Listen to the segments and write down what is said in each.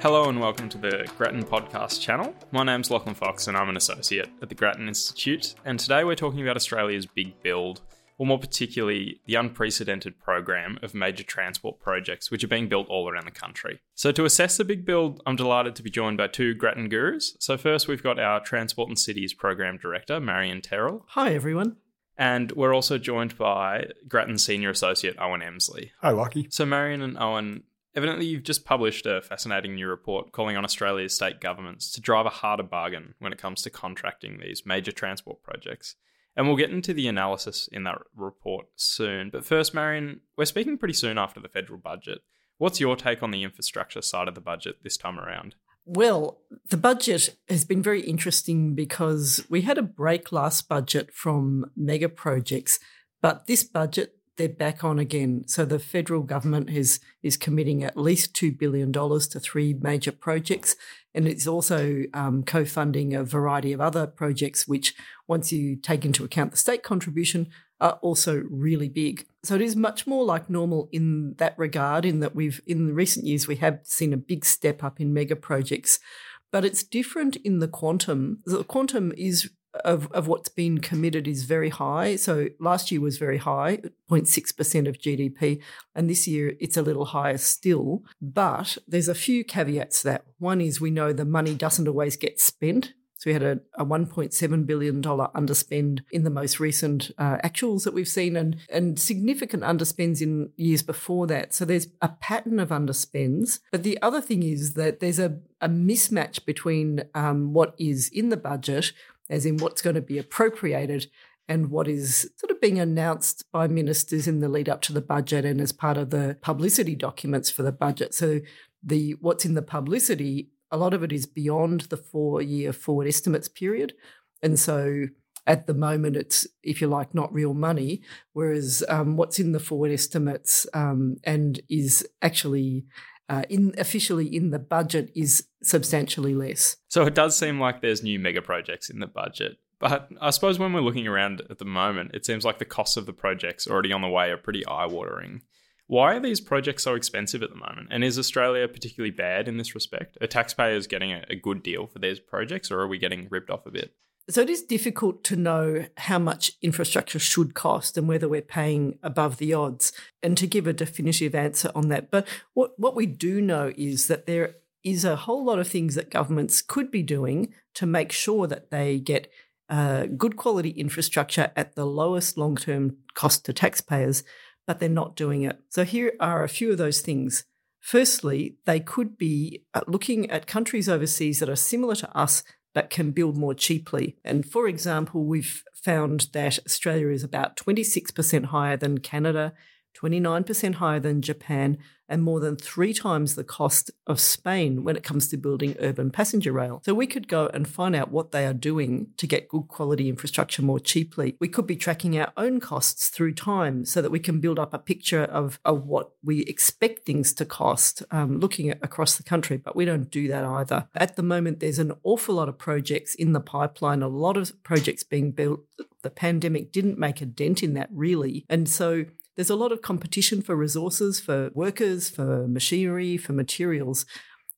Hello and welcome to the Grattan Podcast channel. My name's Lachlan Fox and I'm an associate at the Grattan Institute. And today we're talking about Australia's big build, or more particularly, the unprecedented program of major transport projects which are being built all around the country. So, to assess the big build, I'm delighted to be joined by two Grattan gurus. So, first, we've got our Transport and Cities Program Director, Marion Terrill. Hi, everyone. And we're also joined by Grattan Senior Associate Owain Emslie. Hi, Lucky. So, Marion and Owain, evidently you've just published a fascinating new report calling on Australia's state governments to drive a harder bargain when it comes to contracting these major transport projects. And we'll get into the analysis in that report soon. But first, Marion, we're speaking pretty soon after the federal budget. What's your take on the infrastructure side of the budget this time around? Well, the budget has been very interesting because we had a break last budget from mega projects, but this budget they're back on again. So the federal government is is committing at least two billion dollars to three major projects, and it's also um, co-funding a variety of other projects, which once you take into account the state contribution, are also really big. So it is much more like normal in that regard, in that we've in recent years we have seen a big step up in mega projects. But it's different in the quantum. The quantum is of, of what's been committed is very high. So last year was very high, 0.6% of GDP, and this year it's a little higher still. But there's a few caveats to that. One is we know the money doesn't always get spent. So we had a, a $1.7 billion underspend in the most recent uh, actuals that we've seen and, and significant underspends in years before that. So there's a pattern of underspends. But the other thing is that there's a, a mismatch between um, what is in the budget as in what's going to be appropriated and what is sort of being announced by ministers in the lead up to the budget and as part of the publicity documents for the budget. So the what's in the publicity, a lot of it is beyond the four year forward estimates period. And so at the moment, it's, if you like, not real money, whereas um, what's in the forward estimates um, and is actually uh, in officially in the budget is substantially less. So it does seem like there's new mega projects in the budget. But I suppose when we're looking around at the moment, it seems like the costs of the projects already on the way are pretty eye watering. Why are these projects so expensive at the moment? And is Australia particularly bad in this respect? Are taxpayers getting a, a good deal for these projects, or are we getting ripped off a bit? So it is difficult to know how much infrastructure should cost and whether we're paying above the odds and to give a definitive answer on that. But what, what we do know is that there is a whole lot of things that governments could be doing to make sure that they get uh, good quality infrastructure at the lowest long term cost to taxpayers, but they're not doing it. So here are a few of those things. Firstly, they could be uh, looking at countries overseas that are similar to us but can build more cheaply. And for example, we've found that Australia is about 26% higher than Canada, 29% higher than Japan, and more than three times the cost of Spain when it comes to building urban passenger rail. So we could go and find out what they are doing to get good quality infrastructure more cheaply. We could be tracking our own costs through time so that we can build up a picture of, of what we expect things to cost um, looking across the country, but we don't do that either. At the moment, there's an awful lot of projects in the pipeline, a lot of projects being built. The pandemic didn't make a dent in that really. And so there's a lot of competition for resources, for workers, for machinery, for materials.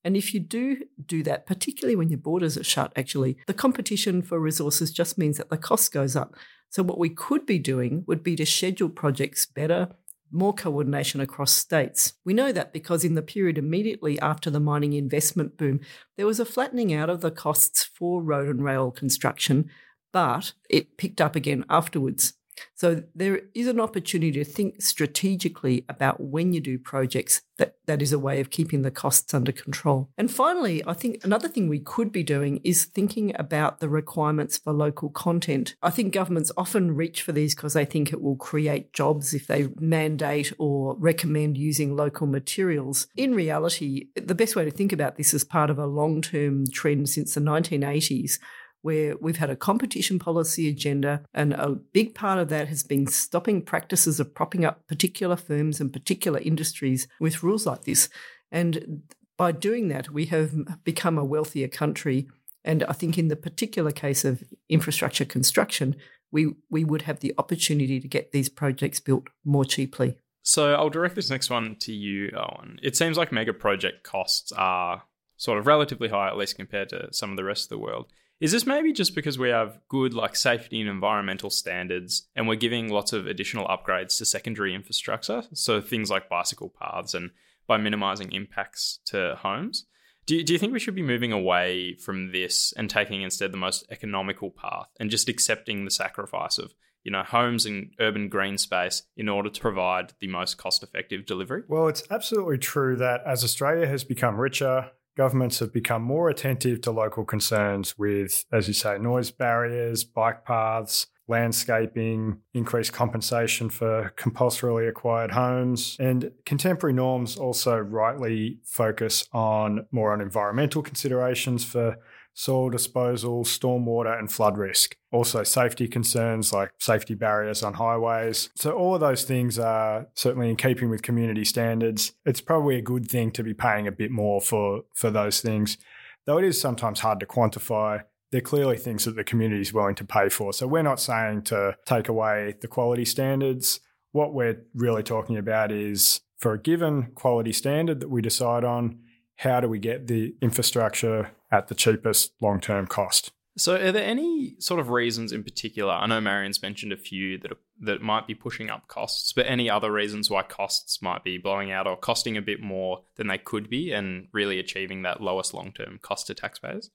And if you do do that, particularly when your borders are shut, actually, the competition for resources just means that the cost goes up. So, what we could be doing would be to schedule projects better, more coordination across states. We know that because in the period immediately after the mining investment boom, there was a flattening out of the costs for road and rail construction, but it picked up again afterwards. So there is an opportunity to think strategically about when you do projects that that is a way of keeping the costs under control. And finally, I think another thing we could be doing is thinking about the requirements for local content. I think governments often reach for these because they think it will create jobs if they mandate or recommend using local materials. In reality, the best way to think about this is part of a long-term trend since the 1980s where we've had a competition policy agenda, and a big part of that has been stopping practices of propping up particular firms and particular industries with rules like this. And by doing that, we have become a wealthier country. And I think in the particular case of infrastructure construction, we, we would have the opportunity to get these projects built more cheaply. So I'll direct this next one to you, Owain. It seems like mega project costs are sort of relatively high, at least compared to some of the rest of the world. Is this maybe just because we have good like safety and environmental standards and we're giving lots of additional upgrades to secondary infrastructure? So things like bicycle paths and by minimizing impacts to homes. Do you, do you think we should be moving away from this and taking instead the most economical path and just accepting the sacrifice of you know homes and urban green space in order to provide the most cost effective delivery? Well, it's absolutely true that as Australia has become richer, governments have become more attentive to local concerns with, as you say, noise barriers, bike paths, landscaping, increased compensation for compulsorily acquired homes. And contemporary norms also rightly focus on more on environmental considerations for soil disposal, stormwater, and flood risk. Also, safety concerns like safety barriers on highways. So, all of those things are certainly in keeping with community standards. It's probably a good thing to be paying a bit more for, for those things, though it is sometimes hard to quantify. They're clearly things that the community is willing to pay for. So, we're not saying to take away the quality standards. What we're really talking about is for a given quality standard that we decide on, how do we get the infrastructure at the cheapest long term cost? So, are there any sort of reasons in particular? I know Marion's mentioned a few that are, that might be pushing up costs, but any other reasons why costs might be blowing out or costing a bit more than they could be, and really achieving that lowest long term cost to taxpayers?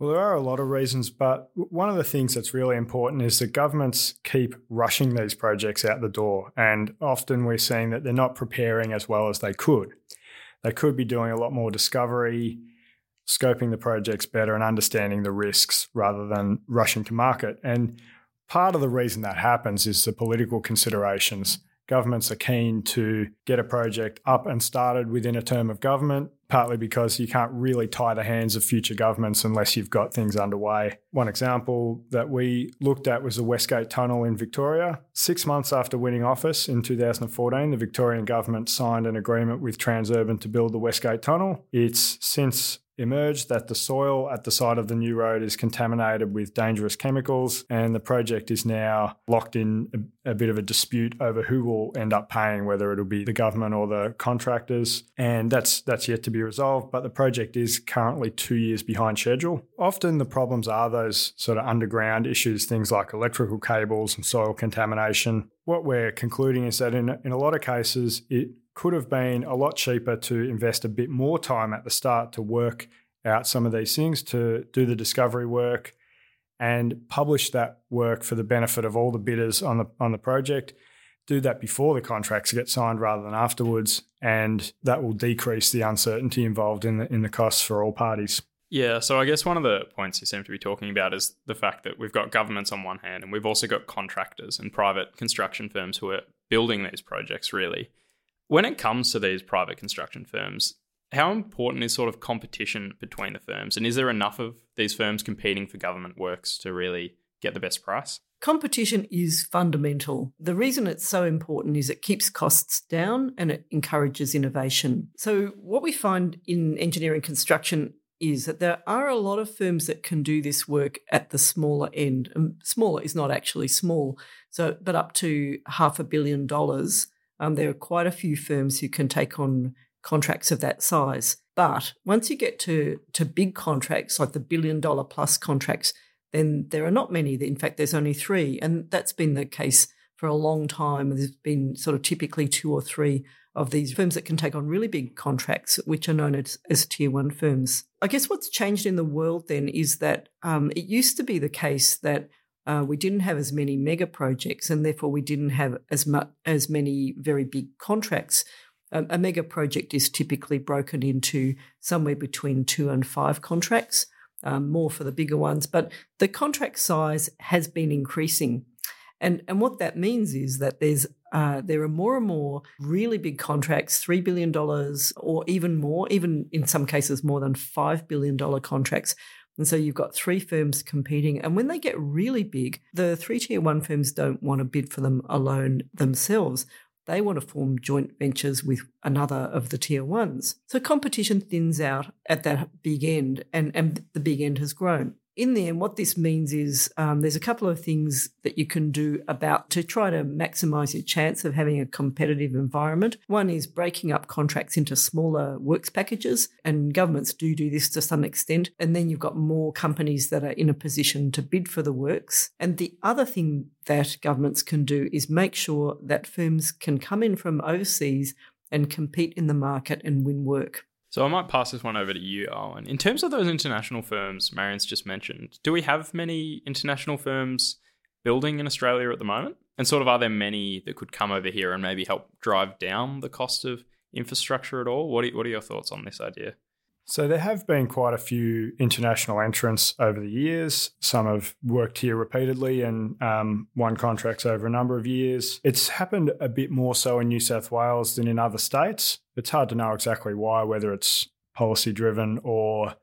Well, there are a lot of reasons, but one of the things that's really important is that governments keep rushing these projects out the door, and often we're seeing that they're not preparing as well as they could. They could be doing a lot more discovery, scoping the projects better, and understanding the risks rather than rushing to market. And part of the reason that happens is the political considerations governments are keen to get a project up and started within a term of government, partly because you can't really tie the hands of future governments unless you've got things underway. One example that we looked at was the West Gate Tunnel in Victoria. Six months after winning office in 2014, the Victorian government signed an agreement with Transurban to build the West Gate Tunnel. It's since emerged that the soil at the site of the new road is contaminated with dangerous chemicals, and the project is now locked in a, a, bit of a dispute over who will end up paying, whether it'll be the government or the contractors, and that's that's yet to be resolved. But the project is currently two years behind schedule. Often the problems are those sort of underground issues, things like electrical cables and soil contamination. What we're concluding is that in, in a lot of cases, it could have been a lot cheaper to invest a bit more time at the start to work out some of these things, to do the discovery work and publish that work for the benefit of all the bidders on the on the project. Do that before the contracts get signed rather than afterwards, and that will decrease the uncertainty involved in the in the costs for all parties. Yeah, so I guess one of the points you seem to be talking about is the fact that we've got governments on one hand and we've also got contractors and private construction firms who are building these projects really. When it comes to these private construction firms, how important is sort of competition between the firms? And is there enough of these firms competing for government works to really get the best price? Competition is fundamental. The reason it's so important is it keeps costs down and it encourages innovation. So, what we find in engineering construction is that there are a lot of firms that can do this work at the smaller end. And smaller is not actually small, so but up to half a billion dollars um, there are quite a few firms who can take on contracts of that size. But once you get to, to big contracts, like the billion dollar plus contracts, then there are not many. In fact, there's only three. And that's been the case for a long time. There's been sort of typically two or three of these firms that can take on really big contracts, which are known as, as tier one firms. I guess what's changed in the world then is that um, it used to be the case that uh, we didn't have as many mega projects, and therefore we didn't have as much as many very big contracts. A mega project is typically broken into somewhere between two and five contracts, um, more for the bigger ones. But the contract size has been increasing, and and what that means is that there's uh, there are more and more really big contracts, three billion dollars or even more, even in some cases more than five billion dollar contracts and so you've got three firms competing. And when they get really big, the three tier one firms don't want to bid for them alone themselves. They want to form joint ventures with another of the tier ones. So competition thins out at that big end, and, and the big end has grown. In the end, what this means is um, there's a couple of things that you can do about to try to maximize your chance of having a competitive environment. One is breaking up contracts into smaller works packages, and governments do do this to some extent. And then you've got more companies that are in a position to bid for the works. And the other thing that governments can do is make sure that firms can come in from overseas and compete in the market and win work. So I might pass this one over to you, Owain. In terms of those international firms Marion's just mentioned, do we have many international firms building in Australia at the moment? And sort of are there many that could come over here and maybe help drive down the cost of infrastructure at all? What are, what are your thoughts on this idea? So there have been quite a few international entrants over the years. Some have worked here repeatedly and um, won contracts over a number of years. It's happened a bit more so in New South Wales than in other states. It's hard to know exactly why, whether it's policy driven or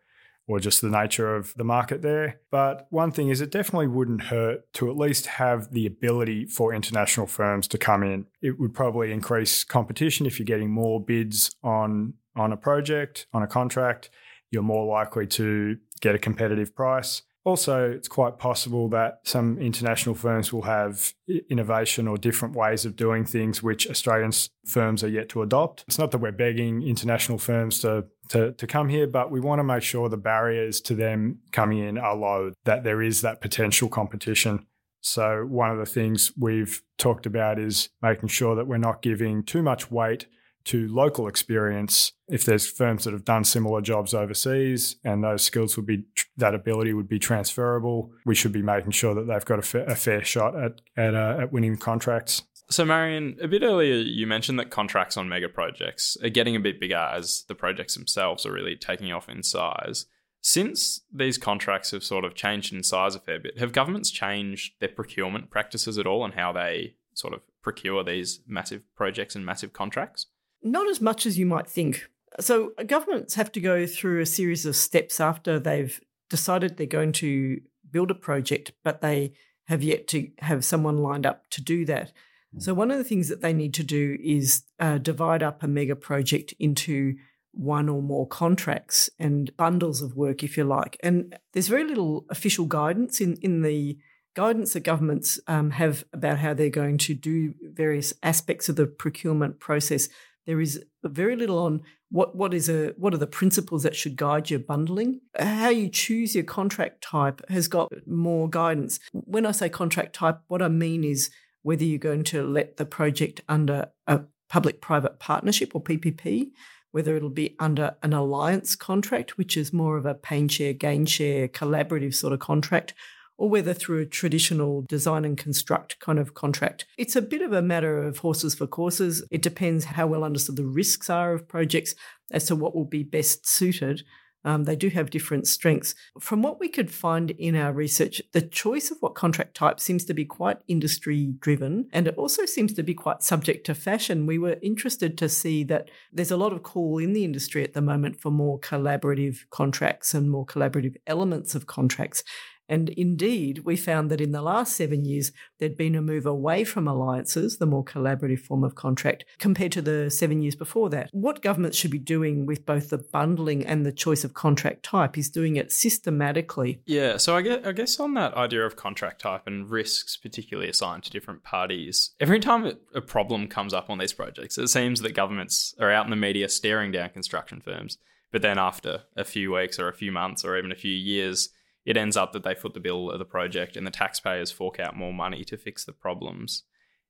or just the nature of the market there. But one thing is, it definitely wouldn't hurt to at least have the ability for international firms to come in. It would probably increase competition if you're getting more bids on on a project, on a contract, you're more likely to get a competitive price. Also, it's quite possible that some international firms will have innovation or different ways of doing things which Australian firms are yet to adopt. It's not that we're begging international firms to, to, to come here, but we want to make sure the barriers to them coming in are low, that there is that potential competition. So, one of the things we've talked about is making sure that we're not giving too much weight to local experience if there's firms that have done similar jobs overseas and those skills would be that ability would be transferable we should be making sure that they've got a, fa- a fair shot at at, uh, at winning contracts. So marion a bit earlier you mentioned that contracts on mega projects are getting a bit bigger as the projects themselves are really taking off in size. Since these contracts have sort of changed in size a fair bit have governments changed their procurement practices at all and how they sort of procure these massive projects and massive contracts not as much as you might think. So, governments have to go through a series of steps after they've decided they're going to build a project, but they have yet to have someone lined up to do that. So, one of the things that they need to do is uh, divide up a mega project into one or more contracts and bundles of work, if you like. And there's very little official guidance in, in the guidance that governments um, have about how they're going to do various aspects of the procurement process. There is very little on what what is a what are the principles that should guide your bundling. How you choose your contract type has got more guidance. When I say contract type, what I mean is whether you're going to let the project under a public-private partnership or PPP, whether it'll be under an alliance contract, which is more of a pain share, gain share, collaborative sort of contract, or whether through a traditional design and construct kind of contract. It's a bit of a matter of horses for courses. It depends how well understood the risks are of projects as to what will be best suited. Um, they do have different strengths. From what we could find in our research, the choice of what contract type seems to be quite industry driven and it also seems to be quite subject to fashion. We were interested to see that there's a lot of call in the industry at the moment for more collaborative contracts and more collaborative elements of contracts. And indeed, we found that in the last seven years, there'd been a move away from alliances, the more collaborative form of contract, compared to the seven years before that. What governments should be doing with both the bundling and the choice of contract type is doing it systematically. Yeah, so I guess, I guess on that idea of contract type and risks, particularly assigned to different parties, every time a problem comes up on these projects, it seems that governments are out in the media staring down construction firms. But then after a few weeks or a few months or even a few years, it ends up that they foot the bill of the project and the taxpayers fork out more money to fix the problems.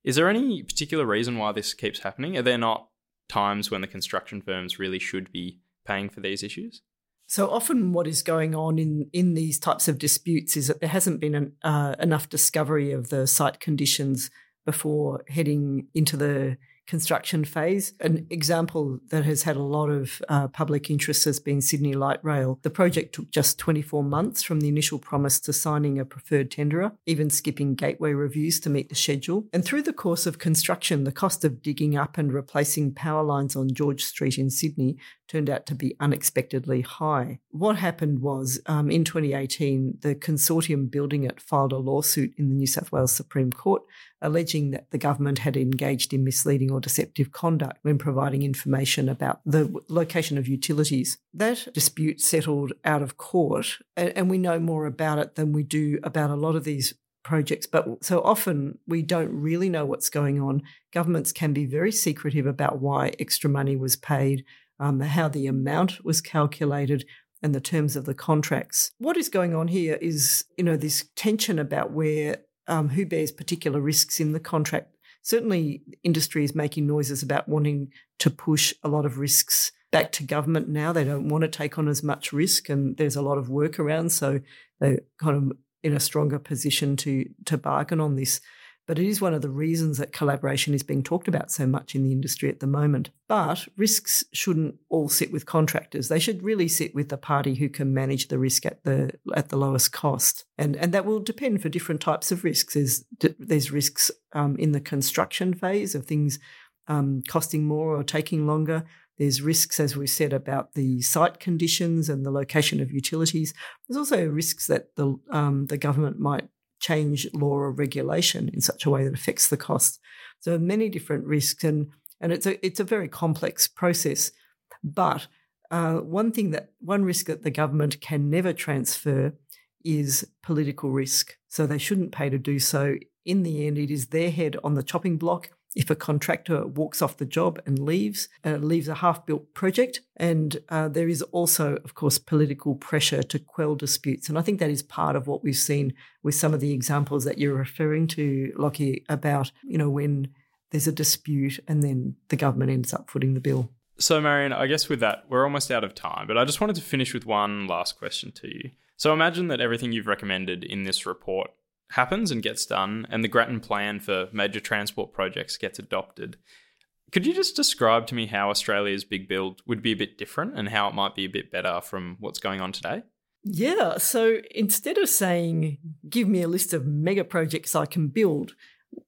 Is there any particular reason why this keeps happening? Are there not times when the construction firms really should be paying for these issues? So often, what is going on in, in these types of disputes is that there hasn't been an, uh, enough discovery of the site conditions before heading into the construction phase. An example that has had a lot of uh, public interest has been Sydney Light Rail. The project took just 24 months from the initial promise to signing a preferred tenderer, even skipping gateway reviews to meet the schedule. And through the course of construction, the cost of digging up and replacing power lines on George Street in Sydney turned out to be unexpectedly high. What happened was um, in 2018, the consortium building it filed a lawsuit in the New South Wales Supreme Court alleging that the government had engaged in misleading or deceptive conduct when providing information about the location of utilities. That dispute settled out of court, and we know more about it than we do about a lot of these projects. But so often we don't really know what's going on. Governments can be very secretive about why extra money was paid, um, how the amount was calculated, and the terms of the contracts. What is going on here is, you know, this tension about where um, who bears particular risks in the contract. Certainly, industry is making noises about wanting to push a lot of risks back to government now. They don't want to take on as much risk, and there's a lot of work around, so they're kind of in a stronger position to to bargain on this. But it is one of the reasons that collaboration is being talked about so much in the industry at the moment. But risks shouldn't all sit with contractors. They should really sit with the party who can manage the risk at the at the lowest cost. And and that will depend for different types of risks. There's there's risks um, in the construction phase of things um, costing more or taking longer. There's risks, as we said, about the site conditions and the location of utilities. There's also risks that the um, the government might change law or regulation in such a way that affects the cost. So many different risks, and and it's a it's a very complex process. But uh, one thing that one risk that the government can never transfer is political risk. So they shouldn't pay to do so. In the end, it is their head on the chopping block if a contractor walks off the job and leaves, uh, leaves a half built project. And uh, there is also, of course, political pressure to quell disputes. And I think that is part of what we've seen with some of the examples that you're referring to, Lockie, about, you know, when there's a dispute and then the government ends up footing the bill. So, Marion, I guess with that, we're almost out of time, but I just wanted to finish with one last question to you. So, imagine that everything you've recommended in this report happens and gets done, and the Grattan plan for major transport projects gets adopted. Could you just describe to me how Australia's big build would be a bit different and how it might be a bit better from what's going on today? Yeah, so instead of saying, give me a list of mega projects I can build,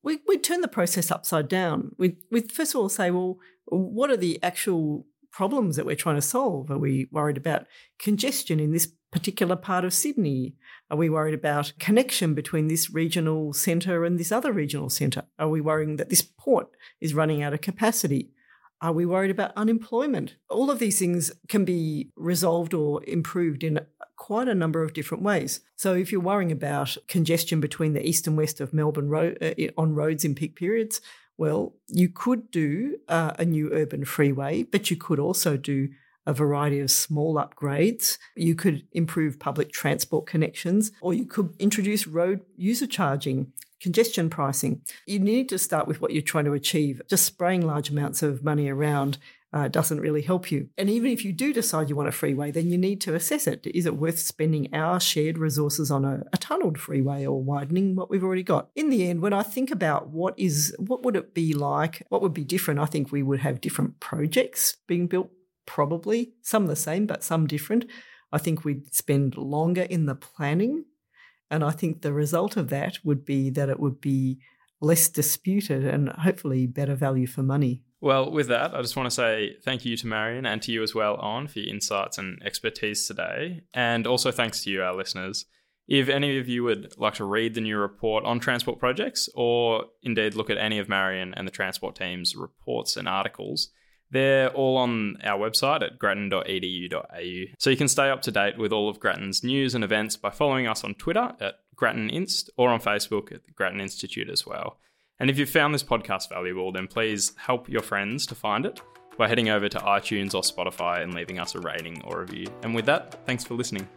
we, would turn the process upside down. We'd, we'd first of all say, well, what are the actual problems that we're trying to solve? Are we worried about congestion in this particular part of Sydney? Are we worried about connection between this regional centre and this other regional centre? Are we worrying that this port is running out of capacity? Are we worried about unemployment? All of these things can be resolved or improved in quite a number of different ways. So, if you're worrying about congestion between the east and west of Melbourne road, uh, on roads in peak periods, well, you could do uh, a new urban freeway, but you could also do a variety of small upgrades. You could improve public transport connections, or you could introduce road user charging, congestion pricing. You need to start with what you're trying to achieve. Just spraying large amounts of money around uh, doesn't really help you. And even if you do decide you want a freeway, then you need to assess it. Is it worth spending our shared resources on a, a tunneled freeway or widening what we've already got? In the end, when I think about what is what would it be like, what would be different, I think we would have different projects being built probably, some the same, but some different. I think we'd spend longer in the planning. And I think the result of that would be that it would be less disputed and hopefully better value for money. Well, with that, I just want to say thank you to Marion and to you as well, On, for your insights and expertise today. And also thanks to you, our listeners. If any of you would like to read the new report on transport projects, or indeed look at any of Marion and the transport team's reports and articles, they're all on our website at grattan.edu.au. So you can stay up to date with all of Grattan's news and events by following us on Twitter at GrattanInst or on Facebook at the Grattan Institute as well. And if you found this podcast valuable, then please help your friends to find it by heading over to iTunes or Spotify and leaving us a rating or review. And with that, thanks for listening.